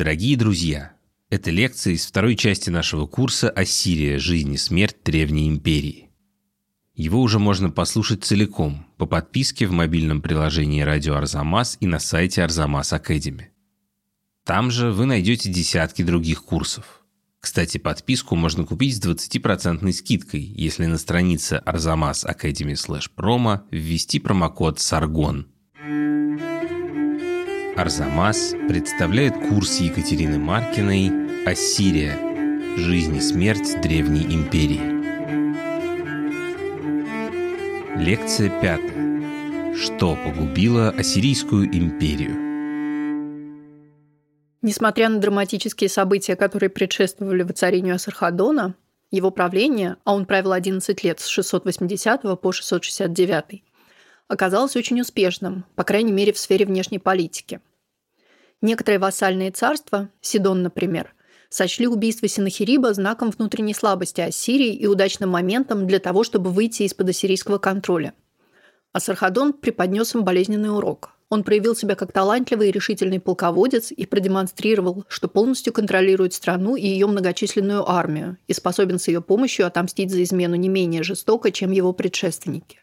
Дорогие друзья, это лекция из второй части нашего курса «Ассирия. Жизнь и смерть Древней империи». Его уже можно послушать целиком по подписке в мобильном приложении «Радио Арзамас» и на сайте Арзамас Академи. Там же вы найдете десятки других курсов. Кстати, подписку можно купить с 20% скидкой, если на странице Arzamas Academy slash ввести промокод SARGON – Арзамас представляет курс Екатерины Маркиной «Ассирия. Жизнь и смерть Древней империи». Лекция пятая. Что погубило Ассирийскую империю? Несмотря на драматические события, которые предшествовали воцарению Асархадона, его правление, а он правил 11 лет с 680 по 669, оказалось очень успешным, по крайней мере в сфере внешней политики – Некоторые вассальные царства, Сидон, например, сочли убийство Синахириба знаком внутренней слабости Ассирии и удачным моментом для того, чтобы выйти из-под ассирийского контроля. А Сархадон преподнес им болезненный урок. Он проявил себя как талантливый и решительный полководец и продемонстрировал, что полностью контролирует страну и ее многочисленную армию и способен с ее помощью отомстить за измену не менее жестоко, чем его предшественники.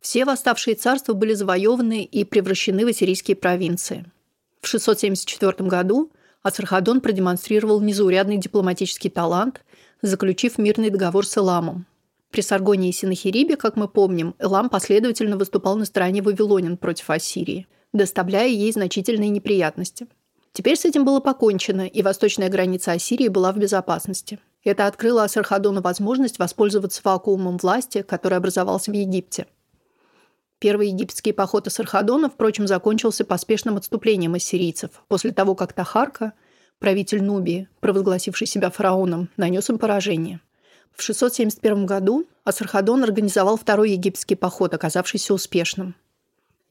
Все восставшие царства были завоеваны и превращены в ассирийские провинции – в 674 году Асархадон продемонстрировал незаурядный дипломатический талант, заключив мирный договор с Эламом. При Саргоне и Синахирибе, как мы помним, Элам последовательно выступал на стороне Вавилонин против Ассирии, доставляя ей значительные неприятности. Теперь с этим было покончено, и восточная граница Ассирии была в безопасности. Это открыло Асархадону возможность воспользоваться вакуумом власти, который образовался в Египте – Первый египетский поход Асархадона, впрочем, закончился поспешным отступлением ассирийцев после того, как Тахарка, правитель Нубии, провозгласивший себя фараоном, нанес им поражение. В 671 году Асархадон организовал второй египетский поход, оказавшийся успешным.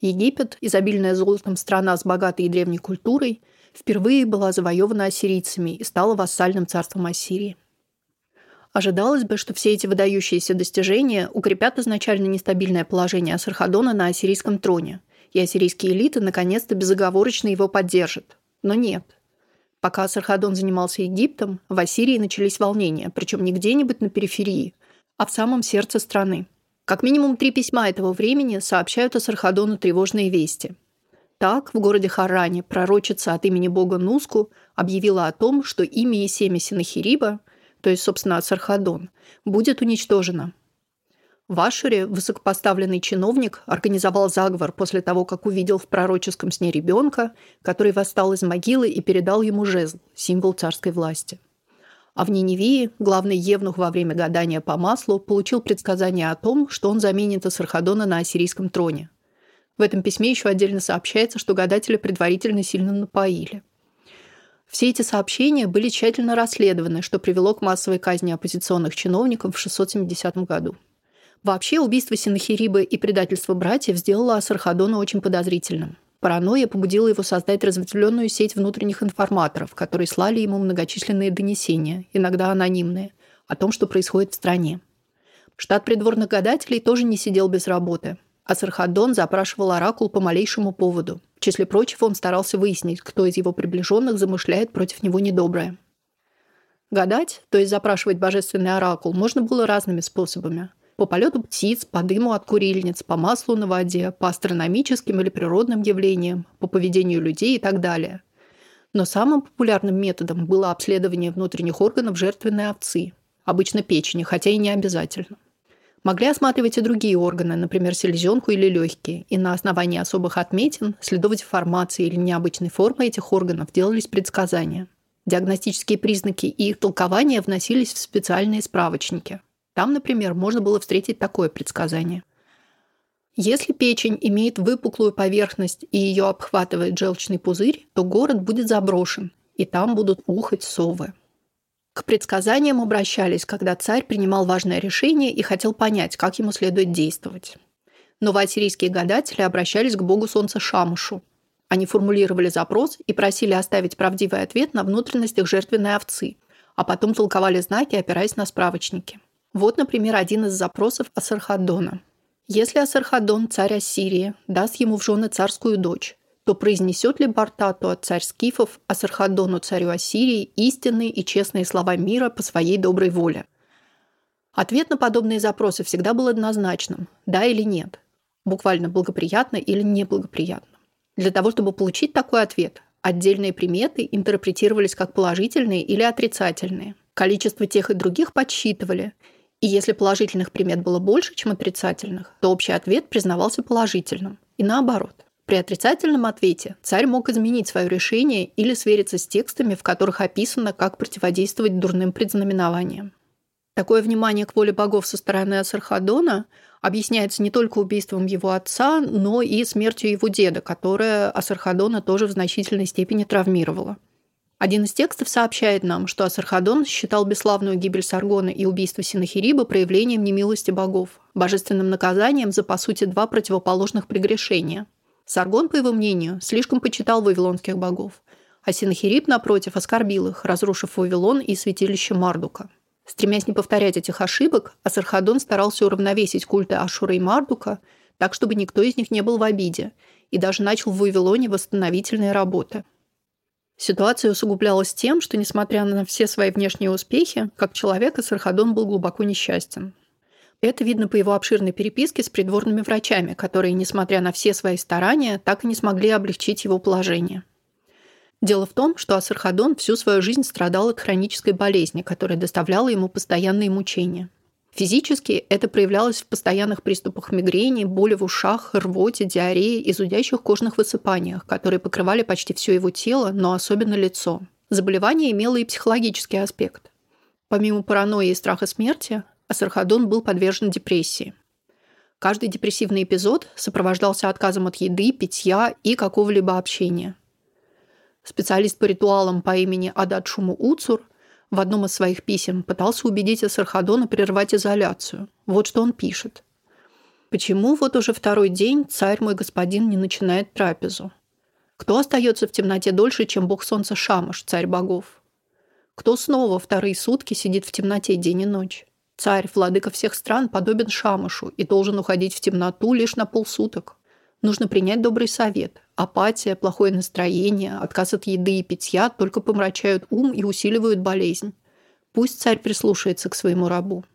Египет, изобильная золотом страна с богатой и древней культурой, впервые была завоевана ассирийцами и стала вассальным царством Ассирии. Ожидалось бы, что все эти выдающиеся достижения укрепят изначально нестабильное положение Асархадона на ассирийском троне, и ассирийские элиты наконец-то безоговорочно его поддержат. Но нет. Пока Асархадон занимался Египтом, в Ассирии начались волнения, причем не где-нибудь на периферии, а в самом сердце страны. Как минимум три письма этого времени сообщают Асархадону тревожные вести. Так, в городе Харане пророчица от имени бога Нуску объявила о том, что имя и семя Синахириба – то есть, собственно, Асархадон, будет уничтожена. В Ашуре высокопоставленный чиновник организовал заговор после того, как увидел в пророческом сне ребенка, который восстал из могилы и передал ему жезл, символ царской власти. А в Ниневии главный евнух во время гадания по маслу получил предсказание о том, что он заменит Асархадона на ассирийском троне. В этом письме еще отдельно сообщается, что гадателя предварительно сильно напоили – все эти сообщения были тщательно расследованы, что привело к массовой казни оппозиционных чиновников в 670 году. Вообще, убийство Синахирибы и предательство братьев сделало Асархадона очень подозрительным. Паранойя побудила его создать разветвленную сеть внутренних информаторов, которые слали ему многочисленные донесения, иногда анонимные, о том, что происходит в стране. Штат придворных гадателей тоже не сидел без работы. Асархадон запрашивал оракул по малейшему поводу. В числе прочего он старался выяснить, кто из его приближенных замышляет против него недоброе. Гадать, то есть запрашивать божественный оракул, можно было разными способами. По полету птиц, по дыму от курильниц, по маслу на воде, по астрономическим или природным явлениям, по поведению людей и так далее. Но самым популярным методом было обследование внутренних органов жертвенной овцы, обычно печени, хотя и не обязательно. Могли осматривать и другие органы, например, селезенку или легкие, и на основании особых отметин, следов деформации или необычной формы этих органов делались предсказания. Диагностические признаки и их толкования вносились в специальные справочники. Там, например, можно было встретить такое предсказание. Если печень имеет выпуклую поверхность и ее обхватывает желчный пузырь, то город будет заброшен, и там будут ухать совы. К предсказаниям обращались, когда царь принимал важное решение и хотел понять, как ему следует действовать. Новоассирийские гадатели обращались к богу солнца Шамушу. Они формулировали запрос и просили оставить правдивый ответ на внутренностях жертвенной овцы, а потом толковали знаки, опираясь на справочники. Вот, например, один из запросов Асархаддона. Если Асархаддон, царь Ассирии, даст ему в жены царскую дочь, то произнесет ли Бартату от царь Скифов, Асархадону царю Ассирии истинные и честные слова мира по своей доброй воле? Ответ на подобные запросы всегда был однозначным – да или нет, буквально благоприятно или неблагоприятно. Для того, чтобы получить такой ответ, отдельные приметы интерпретировались как положительные или отрицательные. Количество тех и других подсчитывали, и если положительных примет было больше, чем отрицательных, то общий ответ признавался положительным. И наоборот. При отрицательном ответе царь мог изменить свое решение или свериться с текстами, в которых описано, как противодействовать дурным предзнаменованиям. Такое внимание к воле богов со стороны Асархадона объясняется не только убийством его отца, но и смертью его деда, которая Асархадона тоже в значительной степени травмировала. Один из текстов сообщает нам, что Асархадон считал бесславную гибель Саргона и убийство Синахириба проявлением немилости богов, божественным наказанием за, по сути, два противоположных прегрешения. Саргон, по его мнению, слишком почитал вавилонских богов, а Синахириб, напротив, оскорбил их, разрушив Вавилон и святилище Мардука. Стремясь не повторять этих ошибок, Асархадон старался уравновесить культы Ашура и Мардука так, чтобы никто из них не был в обиде, и даже начал в Вавилоне восстановительные работы – Ситуация усугублялась тем, что, несмотря на все свои внешние успехи, как человек Асархадон был глубоко несчастен. Это видно по его обширной переписке с придворными врачами, которые, несмотря на все свои старания, так и не смогли облегчить его положение. Дело в том, что Асархадон всю свою жизнь страдал от хронической болезни, которая доставляла ему постоянные мучения. Физически это проявлялось в постоянных приступах мигрени, боли в ушах, рвоте, диарее и зудящих кожных высыпаниях, которые покрывали почти все его тело, но особенно лицо. Заболевание имело и психологический аспект. Помимо паранойи и страха смерти, Асархадон был подвержен депрессии. Каждый депрессивный эпизод сопровождался отказом от еды, питья и какого-либо общения. Специалист по ритуалам по имени Адат Шуму Уцур – в одном из своих писем пытался убедить Асархадона прервать изоляцию. Вот что он пишет. «Почему вот уже второй день царь мой господин не начинает трапезу? Кто остается в темноте дольше, чем бог солнца Шамаш, царь богов? Кто снова вторые сутки сидит в темноте день и ночь? Царь, владыка всех стран, подобен Шамашу и должен уходить в темноту лишь на полсуток. Нужно принять добрый совет. Апатия, плохое настроение, отказ от еды и питья только помрачают ум и усиливают болезнь. Пусть царь прислушается к своему рабу.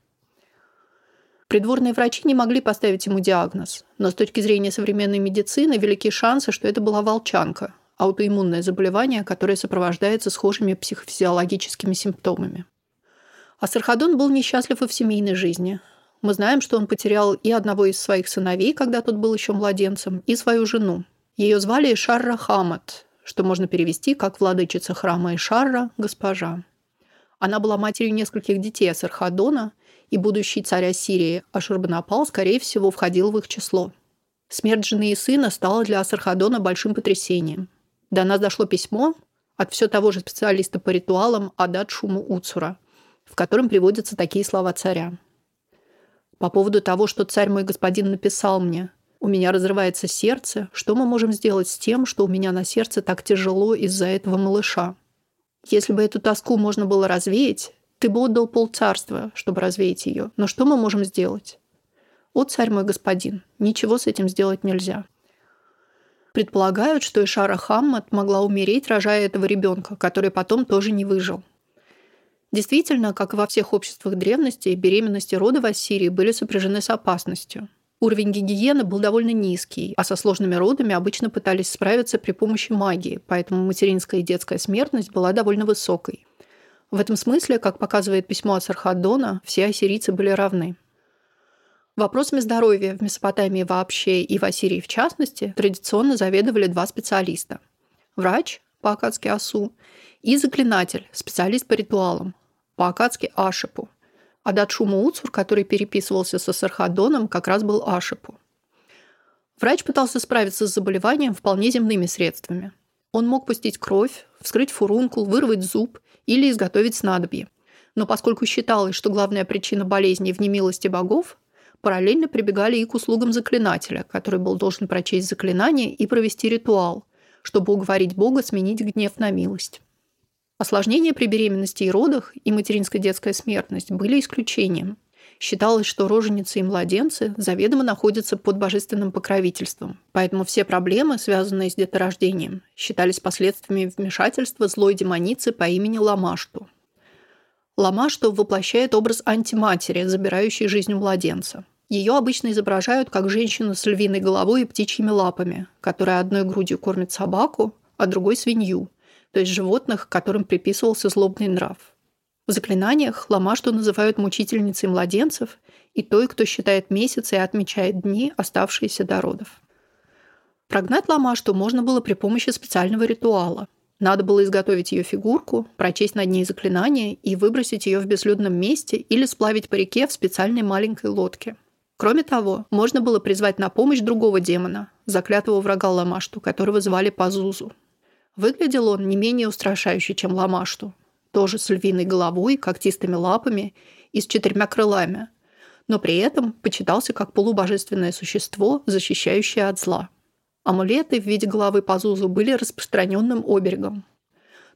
Придворные врачи не могли поставить ему диагноз, но с точки зрения современной медицины велики шансы, что это была волчанка, аутоиммунное заболевание, которое сопровождается схожими психофизиологическими симптомами. Асархадон был несчастлив и в семейной жизни. Мы знаем, что он потерял и одного из своих сыновей, когда тот был еще младенцем, и свою жену. Ее звали Шарра Хамат, что можно перевести как «владычица храма Ишарра, госпожа». Она была матерью нескольких детей Асархадона, и будущий царь Ассирии Ашурбанапал, скорее всего, входил в их число. Смерть жены и сына стала для Асархадона большим потрясением. До нас дошло письмо от все того же специалиста по ритуалам Адат Шуму Уцура, в котором приводятся такие слова царя – по поводу того, что царь мой господин написал мне. У меня разрывается сердце. Что мы можем сделать с тем, что у меня на сердце так тяжело из-за этого малыша? Если бы эту тоску можно было развеять, ты бы отдал полцарства, чтобы развеять ее. Но что мы можем сделать? О, царь мой господин, ничего с этим сделать нельзя. Предполагают, что Ишара Хаммат могла умереть, рожая этого ребенка, который потом тоже не выжил. Действительно, как и во всех обществах древности, беременности рода в Ассирии были сопряжены с опасностью. Уровень гигиены был довольно низкий, а со сложными родами обычно пытались справиться при помощи магии, поэтому материнская и детская смертность была довольно высокой. В этом смысле, как показывает письмо от Сархаддона, все ассирийцы были равны. Вопросами здоровья в Месопотамии вообще и в Ассирии в частности традиционно заведовали два специалиста. Врач, по-акадски Асу, и заклинатель, специалист по ритуалам, по-акадски Ашипу. А Датшума Уцур, который переписывался со Сархадоном, как раз был Ашипу. Врач пытался справиться с заболеванием вполне земными средствами. Он мог пустить кровь, вскрыть фурункул, вырвать зуб или изготовить снадобье. Но поскольку считалось, что главная причина болезни в немилости богов, параллельно прибегали и к услугам заклинателя, который был должен прочесть заклинание и провести ритуал, чтобы уговорить бога сменить гнев на милость. Осложнения при беременности и родах и материнская детская смертность были исключением. Считалось, что роженицы и младенцы заведомо находятся под божественным покровительством, поэтому все проблемы, связанные с деторождением, считались последствиями вмешательства злой демоницы по имени Ламашту. Ламашту воплощает образ антиматери, забирающей жизнь у младенца. Ее обычно изображают как женщину с львиной головой и птичьими лапами, которая одной грудью кормит собаку, а другой – свинью, то есть животных, которым приписывался злобный нрав. В заклинаниях Ламашту называют мучительницей младенцев и той, кто считает месяцы и отмечает дни, оставшиеся до родов. Прогнать Ламашту можно было при помощи специального ритуала. Надо было изготовить ее фигурку, прочесть над ней заклинание и выбросить ее в безлюдном месте или сплавить по реке в специальной маленькой лодке. Кроме того, можно было призвать на помощь другого демона, заклятого врага Ламашту, которого звали Пазузу. Выглядел он не менее устрашающе, чем Ламашту, тоже с львиной головой, когтистыми лапами и с четырьмя крылами, но при этом почитался как полубожественное существо, защищающее от зла. Амулеты в виде головы Пазузу были распространенным оберегом.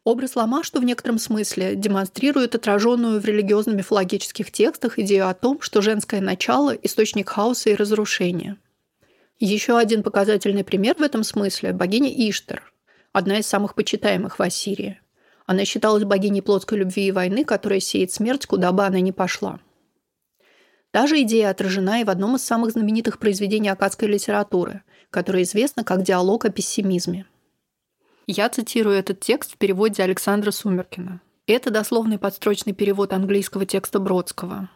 Образ Ламашту в некотором смысле демонстрирует отраженную в религиозно-мифологических текстах идею о том, что женское начало – источник хаоса и разрушения. Еще один показательный пример в этом смысле – богиня Иштар, одна из самых почитаемых в Ассирии – она считалась богиней плотской любви и войны, которая сеет смерть, куда бы она ни пошла. Та же идея отражена и в одном из самых знаменитых произведений акадской литературы, которое известно как «Диалог о пессимизме». Я цитирую этот текст в переводе Александра Сумеркина. Это дословный подстрочный перевод английского текста Бродского.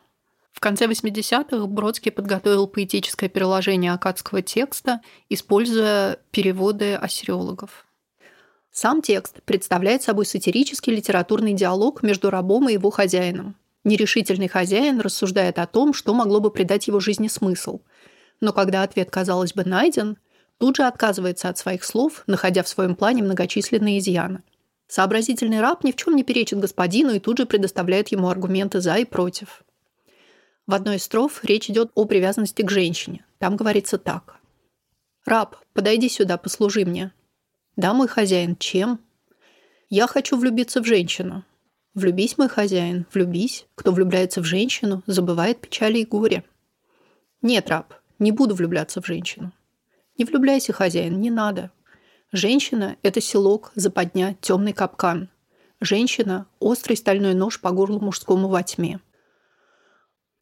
В конце 80-х Бродский подготовил поэтическое переложение акадского текста, используя переводы ассириологов. Сам текст представляет собой сатирический литературный диалог между рабом и его хозяином. Нерешительный хозяин рассуждает о том, что могло бы придать его жизни смысл. Но когда ответ, казалось бы, найден, тут же отказывается от своих слов, находя в своем плане многочисленные изъяны. Сообразительный раб ни в чем не перечит господину и тут же предоставляет ему аргументы «за» и «против». В одной из строф речь идет о привязанности к женщине. Там говорится так. «Раб, подойди сюда, послужи мне. Да, мой хозяин, чем? Я хочу влюбиться в женщину. Влюбись, мой хозяин, влюбись. Кто влюбляется в женщину, забывает печали и горе. Нет, раб, не буду влюбляться в женщину. Не влюбляйся, хозяин, не надо. Женщина – это селок, западня, темный капкан. Женщина – острый стальной нож по горлу мужскому во тьме.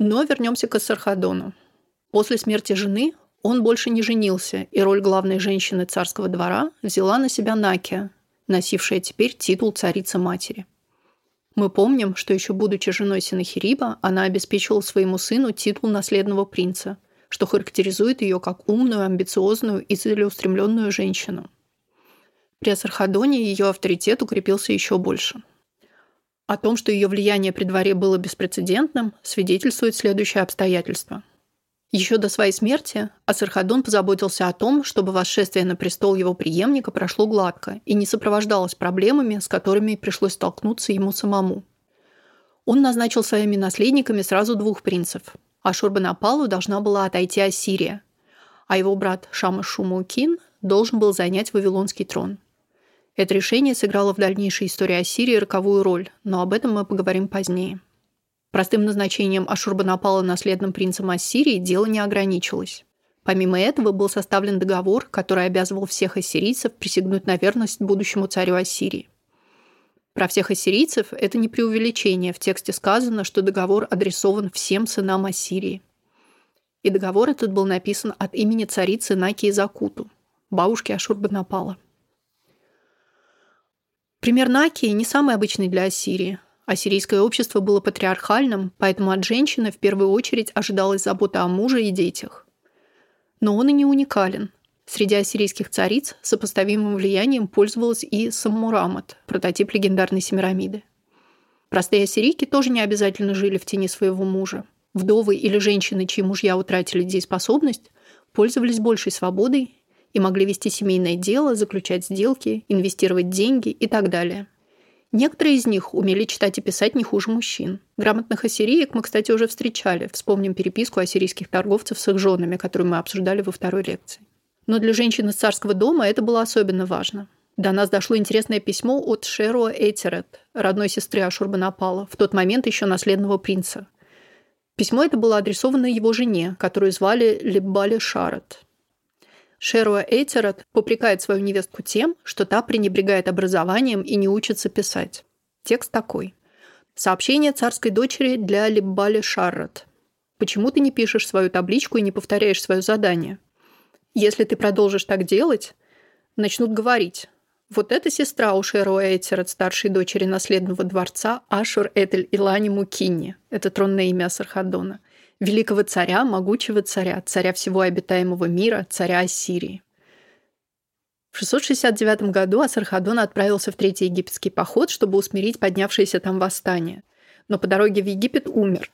Но вернемся к Асархадону. После смерти жены он больше не женился, и роль главной женщины царского двора взяла на себя Накия, носившая теперь титул царицы-матери. Мы помним, что еще будучи женой Синахириба, она обеспечивала своему сыну титул наследного принца, что характеризует ее как умную, амбициозную и целеустремленную женщину. При Асархадоне ее авторитет укрепился еще больше. О том, что ее влияние при дворе было беспрецедентным, свидетельствует следующее обстоятельство – еще до своей смерти Асархадон позаботился о том, чтобы восшествие на престол его преемника прошло гладко и не сопровождалось проблемами, с которыми пришлось столкнуться ему самому. Он назначил своими наследниками сразу двух принцев. А Шурбанапалу должна была отойти Ассирия, а его брат Шама Шумукин должен был занять Вавилонский трон. Это решение сыграло в дальнейшей истории Ассирии роковую роль, но об этом мы поговорим позднее. Простым назначением Ашурбанапала наследным принцем Ассирии дело не ограничилось. Помимо этого был составлен договор, который обязывал всех ассирийцев присягнуть на верность будущему царю Ассирии. Про всех ассирийцев это не преувеличение. В тексте сказано, что договор адресован всем сынам Ассирии. И договор этот был написан от имени царицы Наки Закуту, бабушки Ашурбанапала. Пример Наки не самый обычный для Ассирии. Ассирийское общество было патриархальным, поэтому от женщины в первую очередь ожидалась забота о муже и детях. Но он и не уникален. Среди ассирийских цариц сопоставимым влиянием пользовалась и Саммурамат, прототип легендарной Семирамиды. Простые ассирийки тоже не обязательно жили в тени своего мужа. Вдовы или женщины, чьи мужья утратили дееспособность, пользовались большей свободой и могли вести семейное дело, заключать сделки, инвестировать деньги и так далее – Некоторые из них умели читать и писать не хуже мужчин. Грамотных ассириек мы, кстати, уже встречали. Вспомним переписку ассирийских торговцев с их женами, которую мы обсуждали во второй лекции. Но для женщин из царского дома это было особенно важно. До нас дошло интересное письмо от Шеруа Эйтерет, родной сестры Ашурбанапала, в тот момент еще наследного принца. Письмо это было адресовано его жене, которую звали Леббали Шарот. Шеруа Эйтерот попрекает свою невестку тем, что та пренебрегает образованием и не учится писать. Текст такой. Сообщение царской дочери для Леббали Шаррот. Почему ты не пишешь свою табличку и не повторяешь свое задание? Если ты продолжишь так делать, начнут говорить. Вот эта сестра у Шеруа Эйтерот, старшей дочери наследного дворца Ашур Этель Илани Мукинни. Это тронное имя Асархадона великого царя, могучего царя, царя всего обитаемого мира, царя Ассирии. В 669 году Асархадон отправился в Третий египетский поход, чтобы усмирить поднявшееся там восстание. Но по дороге в Египет умер.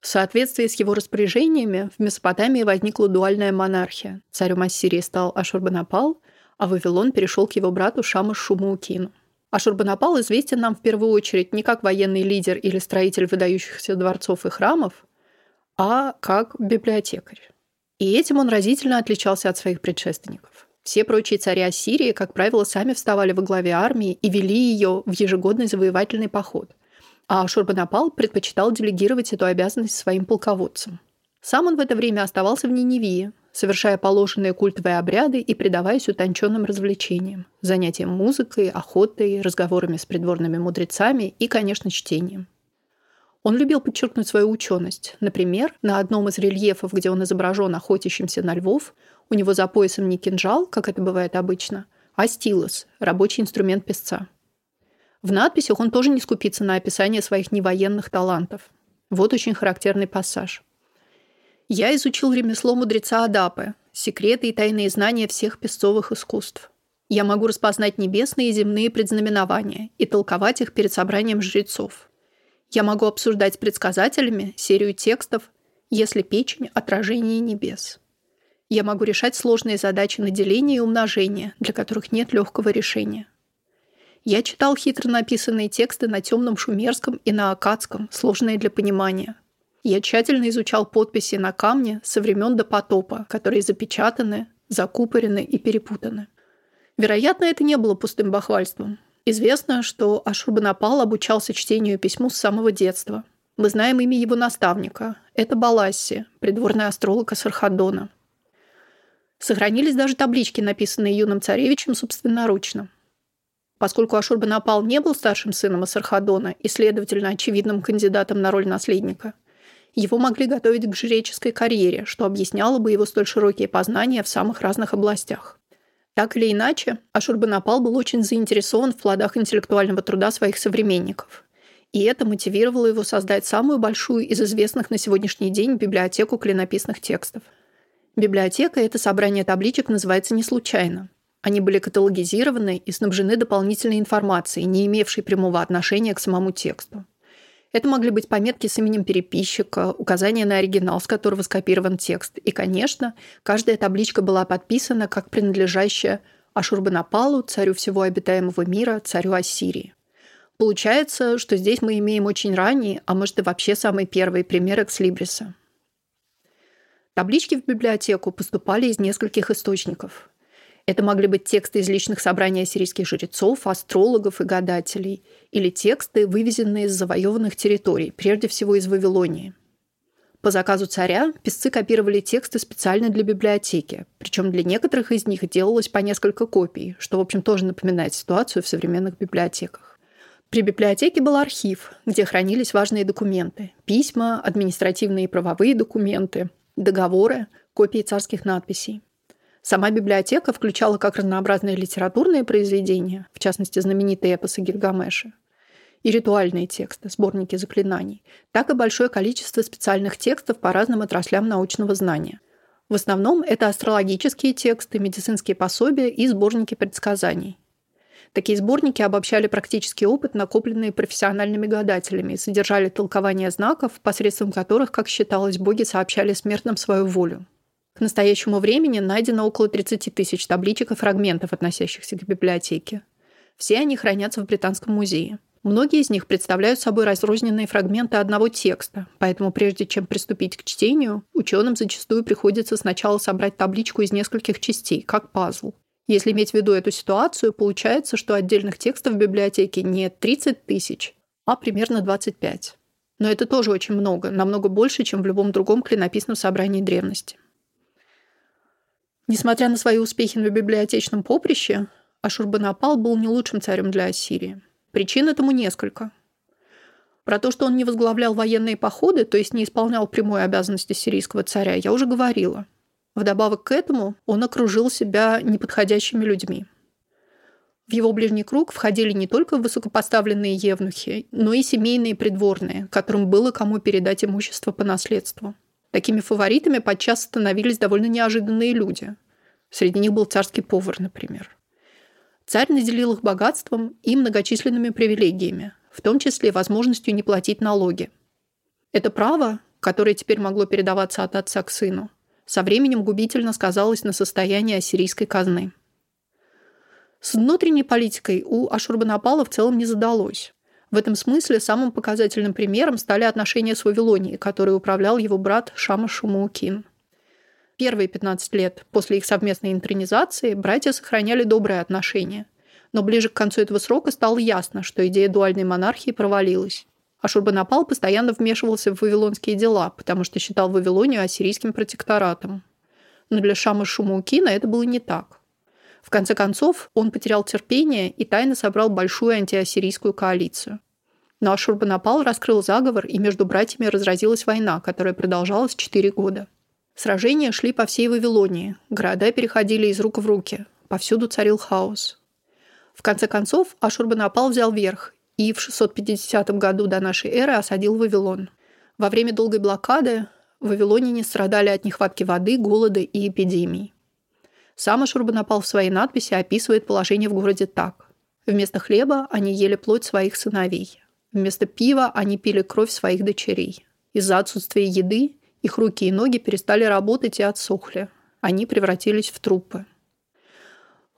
В соответствии с его распоряжениями в Месопотамии возникла дуальная монархия. Царем Ассирии стал Ашурбанапал, а Вавилон перешел к его брату Шамаш Шумаукину. Ашурбанапал известен нам в первую очередь не как военный лидер или строитель выдающихся дворцов и храмов, а как библиотекарь. И этим он разительно отличался от своих предшественников. Все прочие цари Ассирии, как правило, сами вставали во главе армии и вели ее в ежегодный завоевательный поход. А Шурбанапал предпочитал делегировать эту обязанность своим полководцам. Сам он в это время оставался в Ниневии, совершая положенные культовые обряды и предаваясь утонченным развлечениям, занятиям музыкой, охотой, разговорами с придворными мудрецами и, конечно, чтением. Он любил подчеркнуть свою ученость. Например, на одном из рельефов, где он изображен охотящимся на львов, у него за поясом не кинжал, как это бывает обычно, а стилус – рабочий инструмент песца. В надписях он тоже не скупится на описание своих невоенных талантов. Вот очень характерный пассаж. «Я изучил ремесло мудреца Адапы, секреты и тайные знания всех песцовых искусств. Я могу распознать небесные и земные предзнаменования и толковать их перед собранием жрецов. Я могу обсуждать с предсказателями серию текстов «Если печень – отражение небес». Я могу решать сложные задачи на деление и умножение, для которых нет легкого решения. Я читал хитро написанные тексты на темном шумерском и на акадском, сложные для понимания. Я тщательно изучал подписи на камне со времен до потопа, которые запечатаны, закупорены и перепутаны. Вероятно, это не было пустым бахвальством. Известно, что Ашурбанапал обучался чтению и письму с самого детства. Мы знаем имя его наставника. Это Баласси, придворный астролог Асархадона. Сохранились даже таблички, написанные юным царевичем собственноручно. Поскольку Ашурбанапал не был старшим сыном Асархадона и, следовательно, очевидным кандидатом на роль наследника, его могли готовить к жреческой карьере, что объясняло бы его столь широкие познания в самых разных областях. Так или иначе, Ашурбанапал был очень заинтересован в плодах интеллектуального труда своих современников. И это мотивировало его создать самую большую из известных на сегодняшний день библиотеку клинописных текстов. Библиотека – это собрание табличек называется не случайно. Они были каталогизированы и снабжены дополнительной информацией, не имевшей прямого отношения к самому тексту. Это могли быть пометки с именем переписчика, указания на оригинал, с которого скопирован текст. И, конечно, каждая табличка была подписана как принадлежащая Ашурбанапалу, царю всего обитаемого мира, царю Ассирии. Получается, что здесь мы имеем очень ранние, а может и вообще самые первые примеры экслибриса. Таблички в библиотеку поступали из нескольких источников. Это могли быть тексты из личных собраний ассирийских жрецов, астрологов и гадателей, или тексты, вывезенные из завоеванных территорий, прежде всего из Вавилонии. По заказу царя писцы копировали тексты специально для библиотеки, причем для некоторых из них делалось по несколько копий, что, в общем, тоже напоминает ситуацию в современных библиотеках. При библиотеке был архив, где хранились важные документы – письма, административные и правовые документы, договоры, копии царских надписей. Сама библиотека включала как разнообразные литературные произведения, в частности, знаменитые эпосы Гильгамеша, и ритуальные тексты, сборники заклинаний, так и большое количество специальных текстов по разным отраслям научного знания. В основном это астрологические тексты, медицинские пособия и сборники предсказаний. Такие сборники обобщали практический опыт, накопленный профессиональными гадателями, и содержали толкования знаков, посредством которых, как считалось, боги сообщали смертным свою волю. К настоящему времени найдено около 30 тысяч табличек и фрагментов, относящихся к библиотеке. Все они хранятся в Британском музее. Многие из них представляют собой разрозненные фрагменты одного текста, поэтому прежде чем приступить к чтению, ученым зачастую приходится сначала собрать табличку из нескольких частей, как пазл. Если иметь в виду эту ситуацию, получается, что отдельных текстов в библиотеке не 30 тысяч, а примерно 25. Но это тоже очень много, намного больше, чем в любом другом клинописном собрании древности. Несмотря на свои успехи на библиотечном поприще, Ашурбанапал был не лучшим царем для Ассирии. Причин этому несколько. Про то, что он не возглавлял военные походы, то есть не исполнял прямой обязанности сирийского царя, я уже говорила. Вдобавок к этому он окружил себя неподходящими людьми. В его ближний круг входили не только высокопоставленные евнухи, но и семейные придворные, которым было кому передать имущество по наследству. Такими фаворитами подчас становились довольно неожиданные люди. Среди них был царский повар, например. Царь наделил их богатством и многочисленными привилегиями, в том числе возможностью не платить налоги. Это право, которое теперь могло передаваться от отца к сыну, со временем губительно сказалось на состоянии ассирийской казны. С внутренней политикой у Ашурбанапала в целом не задалось. В этом смысле самым показательным примером стали отношения с Вавилонией, которой управлял его брат Шама Шумаукин. Первые 15 лет после их совместной интронизации братья сохраняли добрые отношения. Но ближе к концу этого срока стало ясно, что идея дуальной монархии провалилась. Ашурбанапал постоянно вмешивался в вавилонские дела, потому что считал Вавилонию ассирийским протекторатом. Но для Шама Шумаукина это было не так. В конце концов, он потерял терпение и тайно собрал большую антиассирийскую коалицию. Но Ашурбанапал раскрыл заговор, и между братьями разразилась война, которая продолжалась 4 года. Сражения шли по всей Вавилонии, города переходили из рук в руки, повсюду царил хаос. В конце концов, Ашурбанапал взял верх и в 650 году до нашей эры осадил Вавилон. Во время долгой блокады вавилоняне страдали от нехватки воды, голода и эпидемий. Сам Ашурбанапал в своей надписи описывает положение в городе так. Вместо хлеба они ели плоть своих сыновей. Вместо пива они пили кровь своих дочерей. Из-за отсутствия еды их руки и ноги перестали работать и отсохли. Они превратились в трупы.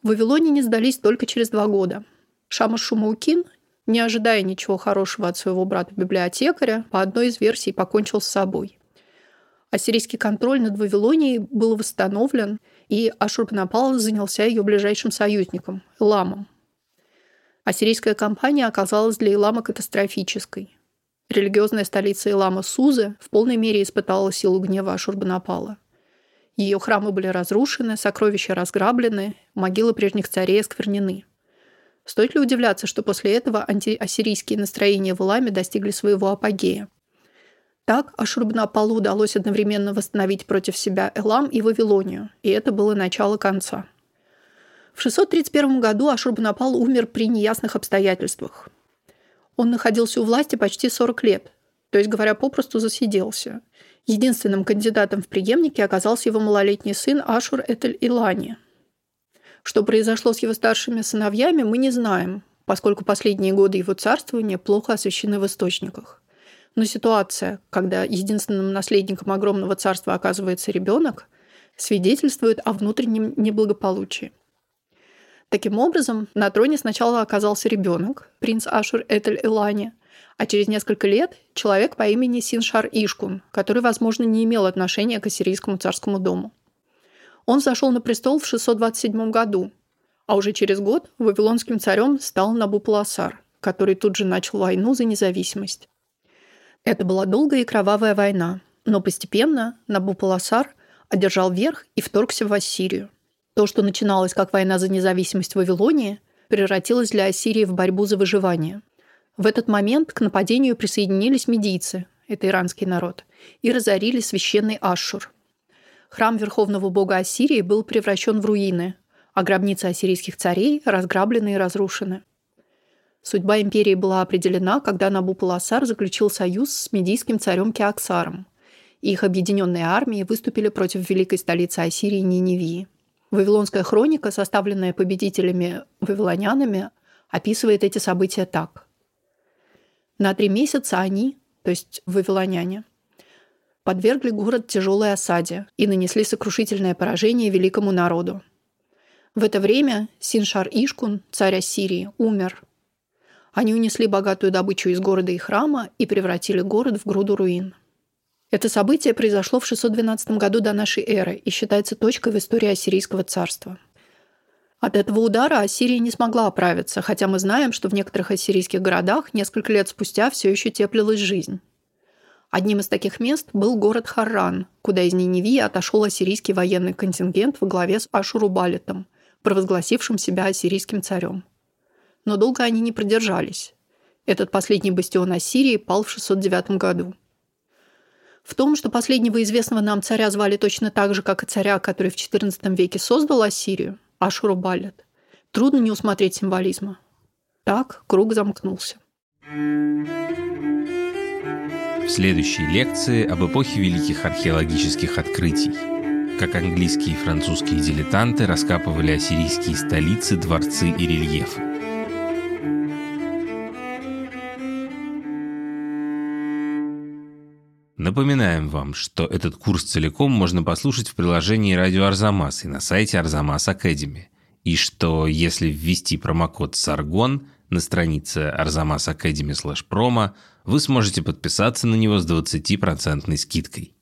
В Вавилоне не сдались только через два года. Шамаш Шумаукин, не ожидая ничего хорошего от своего брата-библиотекаря, по одной из версий покончил с собой. Ассирийский контроль над Вавилонией был восстановлен, и Ашурбанапал занялся ее ближайшим союзником – Эламом. Ассирийская кампания оказалась для Илама катастрофической. Религиозная столица Илама Сузы в полной мере испытала силу гнева Ашурбанапала. Ее храмы были разрушены, сокровища разграблены, могилы прежних царей осквернены. Стоит ли удивляться, что после этого антиассирийские настроения в Иламе достигли своего апогея? Так Ашурбанапалу удалось одновременно восстановить против себя Элам и Вавилонию, и это было начало конца. В 631 году Ашурбанапал умер при неясных обстоятельствах. Он находился у власти почти 40 лет, то есть, говоря попросту, засиделся. Единственным кандидатом в преемнике оказался его малолетний сын Ашур Этель Илани. Что произошло с его старшими сыновьями, мы не знаем, поскольку последние годы его царствования плохо освещены в источниках. Но ситуация, когда единственным наследником огромного царства оказывается ребенок, свидетельствует о внутреннем неблагополучии. Таким образом, на троне сначала оказался ребенок, принц Ашур Этель Элани, а через несколько лет человек по имени Синшар Ишкун, который, возможно, не имел отношения к ассирийскому царскому дому. Он зашел на престол в 627 году, а уже через год вавилонским царем стал Набупаласар, который тут же начал войну за независимость. Это была долгая и кровавая война, но постепенно Набупаласар одержал верх и вторгся в Ассирию. То, что начиналось как война за независимость Вавилонии, превратилось для Ассирии в борьбу за выживание. В этот момент к нападению присоединились медийцы, это иранский народ, и разорили священный Ашур. Храм верховного бога Ассирии был превращен в руины, а гробницы ассирийских царей разграблены и разрушены. Судьба империи была определена, когда Набупалассар заключил союз с медийским царем Кеоксаром. Их объединенные армии выступили против великой столицы Ассирии Ниневии. Вавилонская хроника, составленная победителями вавилонянами, описывает эти события так. На три месяца они, то есть вавилоняне, подвергли город тяжелой осаде и нанесли сокрушительное поражение великому народу. В это время Синшар Ишкун, царь Ассирии, умер – они унесли богатую добычу из города и храма и превратили город в груду руин. Это событие произошло в 612 году до нашей эры и считается точкой в истории Ассирийского царства. От этого удара Ассирия не смогла оправиться, хотя мы знаем, что в некоторых ассирийских городах несколько лет спустя все еще теплилась жизнь. Одним из таких мест был город Харран, куда из Ниневии отошел ассирийский военный контингент во главе с Ашурубалитом, провозгласившим себя ассирийским царем. Но долго они не продержались. Этот последний бастион Ассирии пал в 609 году. В том, что последнего известного нам царя звали точно так же, как и царя, который в XIV веке создал Ассирию, Ашурубалит, трудно не усмотреть символизма. Так круг замкнулся. В следующей лекции об эпохе великих археологических открытий. Как английские и французские дилетанты раскапывали ассирийские столицы, дворцы и рельефы. Напоминаем вам, что этот курс целиком можно послушать в приложении «Радио Арзамас» и на сайте Арзамас Академи. И что если ввести промокод «Саргон» на странице Arzamas Academy slash promo, вы сможете подписаться на него с 20% скидкой.